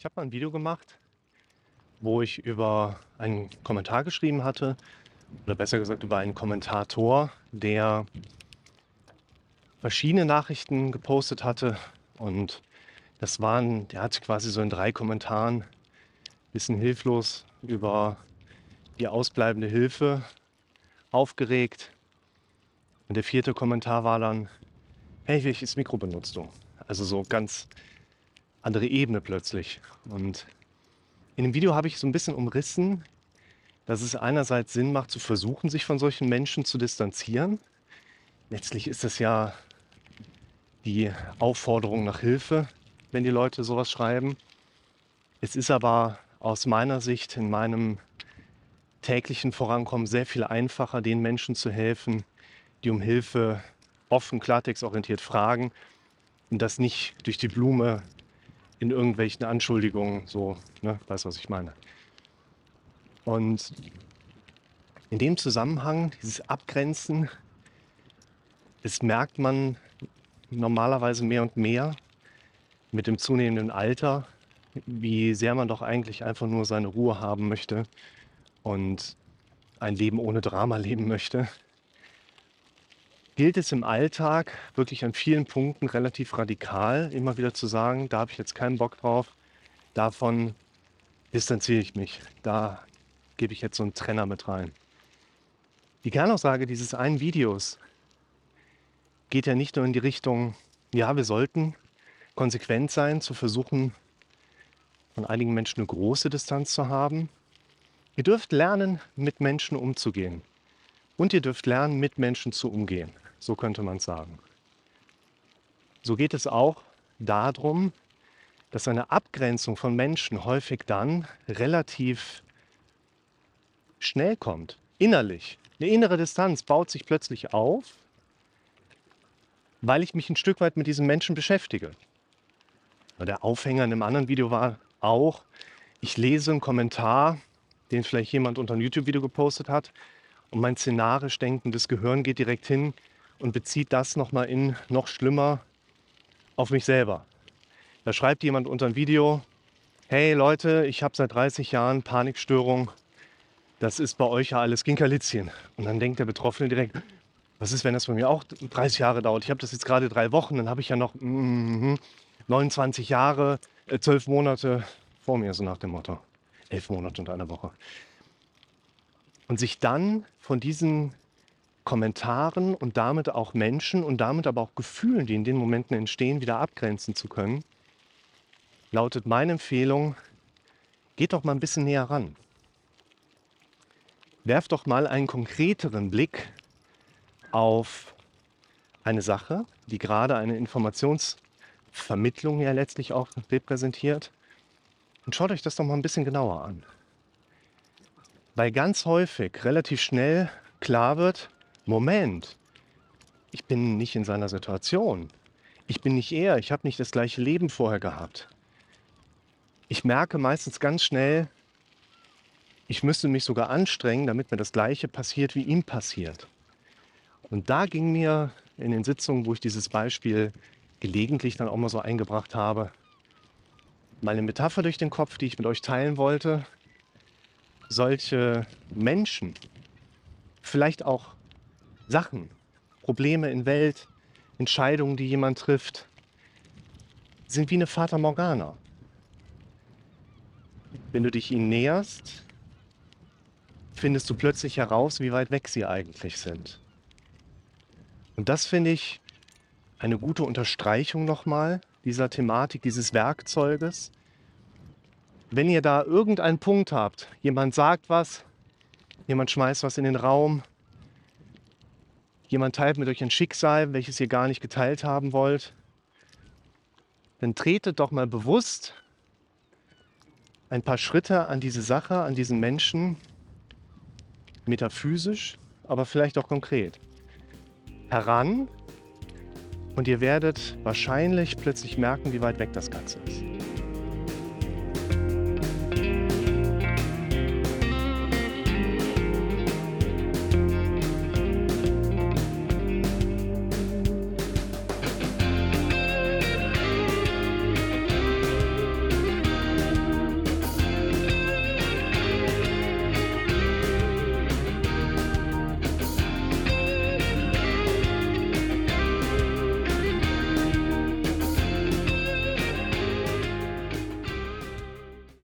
Ich habe mal ein Video gemacht, wo ich über einen Kommentar geschrieben hatte, oder besser gesagt über einen Kommentator, der verschiedene Nachrichten gepostet hatte. Und das waren, der hat quasi so in drei Kommentaren ein bisschen hilflos über die ausbleibende Hilfe aufgeregt. Und der vierte Kommentar war dann, hey, welches Mikro benutzt du? Also so ganz andere Ebene plötzlich. Und in dem Video habe ich so ein bisschen umrissen, dass es einerseits Sinn macht, zu versuchen, sich von solchen Menschen zu distanzieren. Letztlich ist das ja die Aufforderung nach Hilfe, wenn die Leute sowas schreiben. Es ist aber aus meiner Sicht in meinem täglichen Vorankommen sehr viel einfacher, den Menschen zu helfen, die um Hilfe offen, klartextorientiert fragen und das nicht durch die Blume in irgendwelchen Anschuldigungen so, ne, weißt was ich meine. Und in dem Zusammenhang, dieses Abgrenzen, das merkt man normalerweise mehr und mehr mit dem zunehmenden Alter, wie sehr man doch eigentlich einfach nur seine Ruhe haben möchte und ein Leben ohne Drama leben möchte gilt es im Alltag wirklich an vielen Punkten relativ radikal immer wieder zu sagen, da habe ich jetzt keinen Bock drauf, davon distanziere ich mich, da gebe ich jetzt so einen Trenner mit rein. Die Kernaussage dieses einen Videos geht ja nicht nur in die Richtung, ja, wir sollten konsequent sein, zu versuchen, von einigen Menschen eine große Distanz zu haben. Ihr dürft lernen, mit Menschen umzugehen. Und ihr dürft lernen, mit Menschen zu umgehen. So könnte man es sagen. So geht es auch darum, dass eine Abgrenzung von Menschen häufig dann relativ schnell kommt, innerlich. Eine innere Distanz baut sich plötzlich auf, weil ich mich ein Stück weit mit diesem Menschen beschäftige. Der Aufhänger in einem anderen Video war auch, ich lese einen Kommentar, den vielleicht jemand unter ein YouTube-Video gepostet hat, und mein szenarisch denkendes Gehirn geht direkt hin, und bezieht das nochmal in noch schlimmer auf mich selber. Da schreibt jemand unter ein Video, hey Leute, ich habe seit 30 Jahren Panikstörung, das ist bei euch ja alles Ginkerlitzchen. Und dann denkt der Betroffene direkt, was ist, wenn das bei mir auch 30 Jahre dauert? Ich habe das jetzt gerade drei Wochen, dann habe ich ja noch mm, 29 Jahre, äh, 12 Monate vor mir, so nach dem Motto. Elf Monate und eine Woche. Und sich dann von diesen Kommentaren und damit auch Menschen und damit aber auch Gefühlen, die in den Momenten entstehen, wieder abgrenzen zu können, lautet meine Empfehlung, geht doch mal ein bisschen näher ran. Werft doch mal einen konkreteren Blick auf eine Sache, die gerade eine Informationsvermittlung ja letztlich auch repräsentiert. Und schaut euch das doch mal ein bisschen genauer an. Weil ganz häufig relativ schnell klar wird, Moment, ich bin nicht in seiner Situation. Ich bin nicht er, ich habe nicht das gleiche Leben vorher gehabt. Ich merke meistens ganz schnell, ich müsste mich sogar anstrengen, damit mir das gleiche passiert, wie ihm passiert. Und da ging mir in den Sitzungen, wo ich dieses Beispiel gelegentlich dann auch mal so eingebracht habe, meine Metapher durch den Kopf, die ich mit euch teilen wollte. Solche Menschen, vielleicht auch Sachen, Probleme in Welt, Entscheidungen, die jemand trifft, sind wie eine Fata Morgana. Wenn du dich ihnen näherst, findest du plötzlich heraus, wie weit weg sie eigentlich sind. Und das finde ich eine gute Unterstreichung nochmal dieser Thematik, dieses Werkzeuges. Wenn ihr da irgendeinen Punkt habt, jemand sagt was, jemand schmeißt was in den Raum, jemand teilt mit euch ein Schicksal, welches ihr gar nicht geteilt haben wollt, dann tretet doch mal bewusst ein paar Schritte an diese Sache, an diesen Menschen, metaphysisch, aber vielleicht auch konkret, heran und ihr werdet wahrscheinlich plötzlich merken, wie weit weg das Ganze ist.